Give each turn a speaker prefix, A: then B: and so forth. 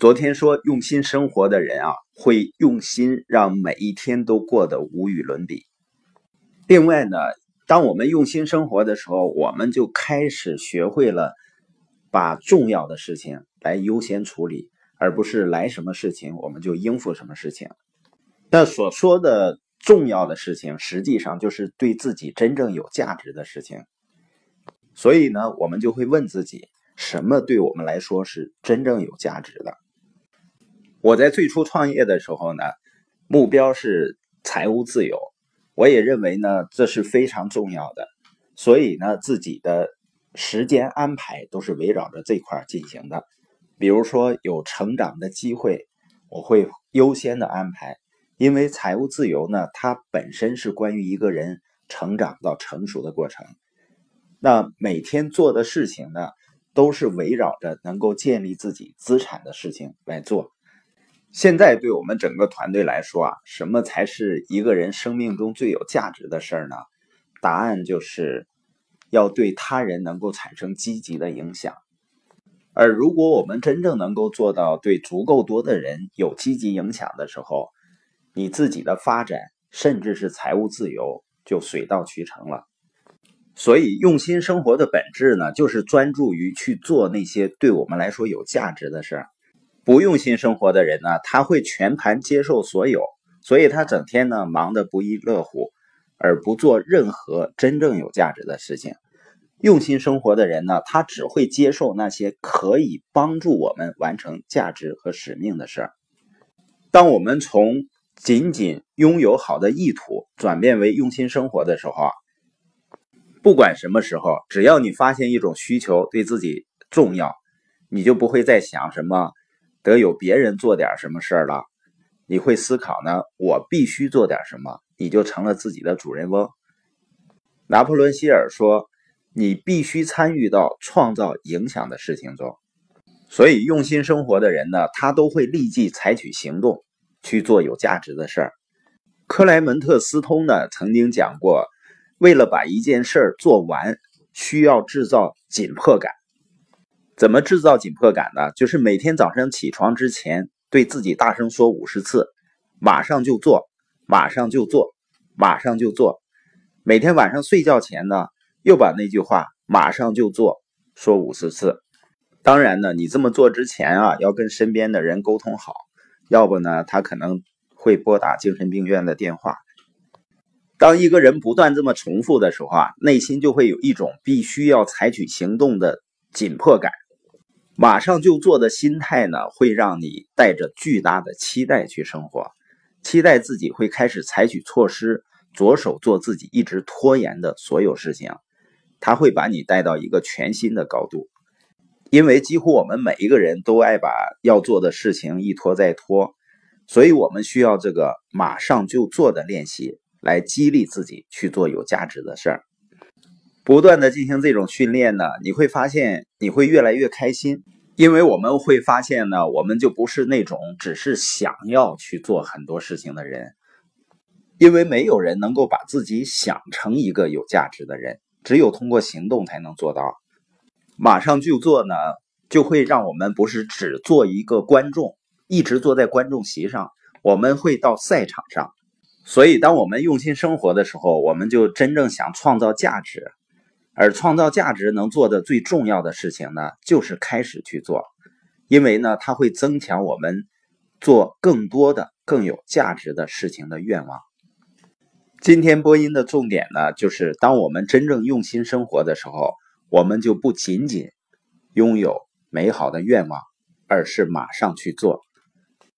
A: 昨天说用心生活的人啊，会用心让每一天都过得无与伦比。另外呢，当我们用心生活的时候，我们就开始学会了把重要的事情来优先处理，而不是来什么事情我们就应付什么事情。那所说的重要的事情，实际上就是对自己真正有价值的事情。所以呢，我们就会问自己，什么对我们来说是真正有价值的？我在最初创业的时候呢，目标是财务自由，我也认为呢这是非常重要的，所以呢自己的时间安排都是围绕着这块进行的。比如说有成长的机会，我会优先的安排，因为财务自由呢它本身是关于一个人成长到成熟的过程。那每天做的事情呢，都是围绕着能够建立自己资产的事情来做。现在对我们整个团队来说啊，什么才是一个人生命中最有价值的事儿呢？答案就是要对他人能够产生积极的影响。而如果我们真正能够做到对足够多的人有积极影响的时候，你自己的发展甚至是财务自由就水到渠成了。所以，用心生活的本质呢，就是专注于去做那些对我们来说有价值的事儿。不用心生活的人呢，他会全盘接受所有，所以他整天呢忙得不亦乐乎，而不做任何真正有价值的事情。用心生活的人呢，他只会接受那些可以帮助我们完成价值和使命的事儿。当我们从仅仅拥有好的意图转变为用心生活的时候啊，不管什么时候，只要你发现一种需求对自己重要，你就不会再想什么。得有别人做点什么事儿了，你会思考呢？我必须做点什么，你就成了自己的主人翁。拿破仑希尔说：“你必须参与到创造影响的事情中。”所以，用心生活的人呢，他都会立即采取行动去做有价值的事儿。克莱门特斯通呢曾经讲过，为了把一件事做完，需要制造紧迫感。怎么制造紧迫感呢？就是每天早上起床之前，对自己大声说五十次：“马上就做，马上就做，马上就做。”每天晚上睡觉前呢，又把那句话“马上就做”说五十次。当然呢，你这么做之前啊，要跟身边的人沟通好，要不呢，他可能会拨打精神病院的电话。当一个人不断这么重复的时候啊，内心就会有一种必须要采取行动的紧迫感。马上就做的心态呢，会让你带着巨大的期待去生活，期待自己会开始采取措施，着手做自己一直拖延的所有事情。他会把你带到一个全新的高度，因为几乎我们每一个人都爱把要做的事情一拖再拖，所以我们需要这个马上就做的练习，来激励自己去做有价值的事儿。不断的进行这种训练呢，你会发现你会越来越开心，因为我们会发现呢，我们就不是那种只是想要去做很多事情的人，因为没有人能够把自己想成一个有价值的人，只有通过行动才能做到。马上就做呢，就会让我们不是只做一个观众，一直坐在观众席上，我们会到赛场上。所以，当我们用心生活的时候，我们就真正想创造价值。而创造价值能做的最重要的事情呢，就是开始去做，因为呢，它会增强我们做更多的更有价值的事情的愿望。今天播音的重点呢，就是当我们真正用心生活的时候，我们就不仅仅拥有美好的愿望，而是马上去做。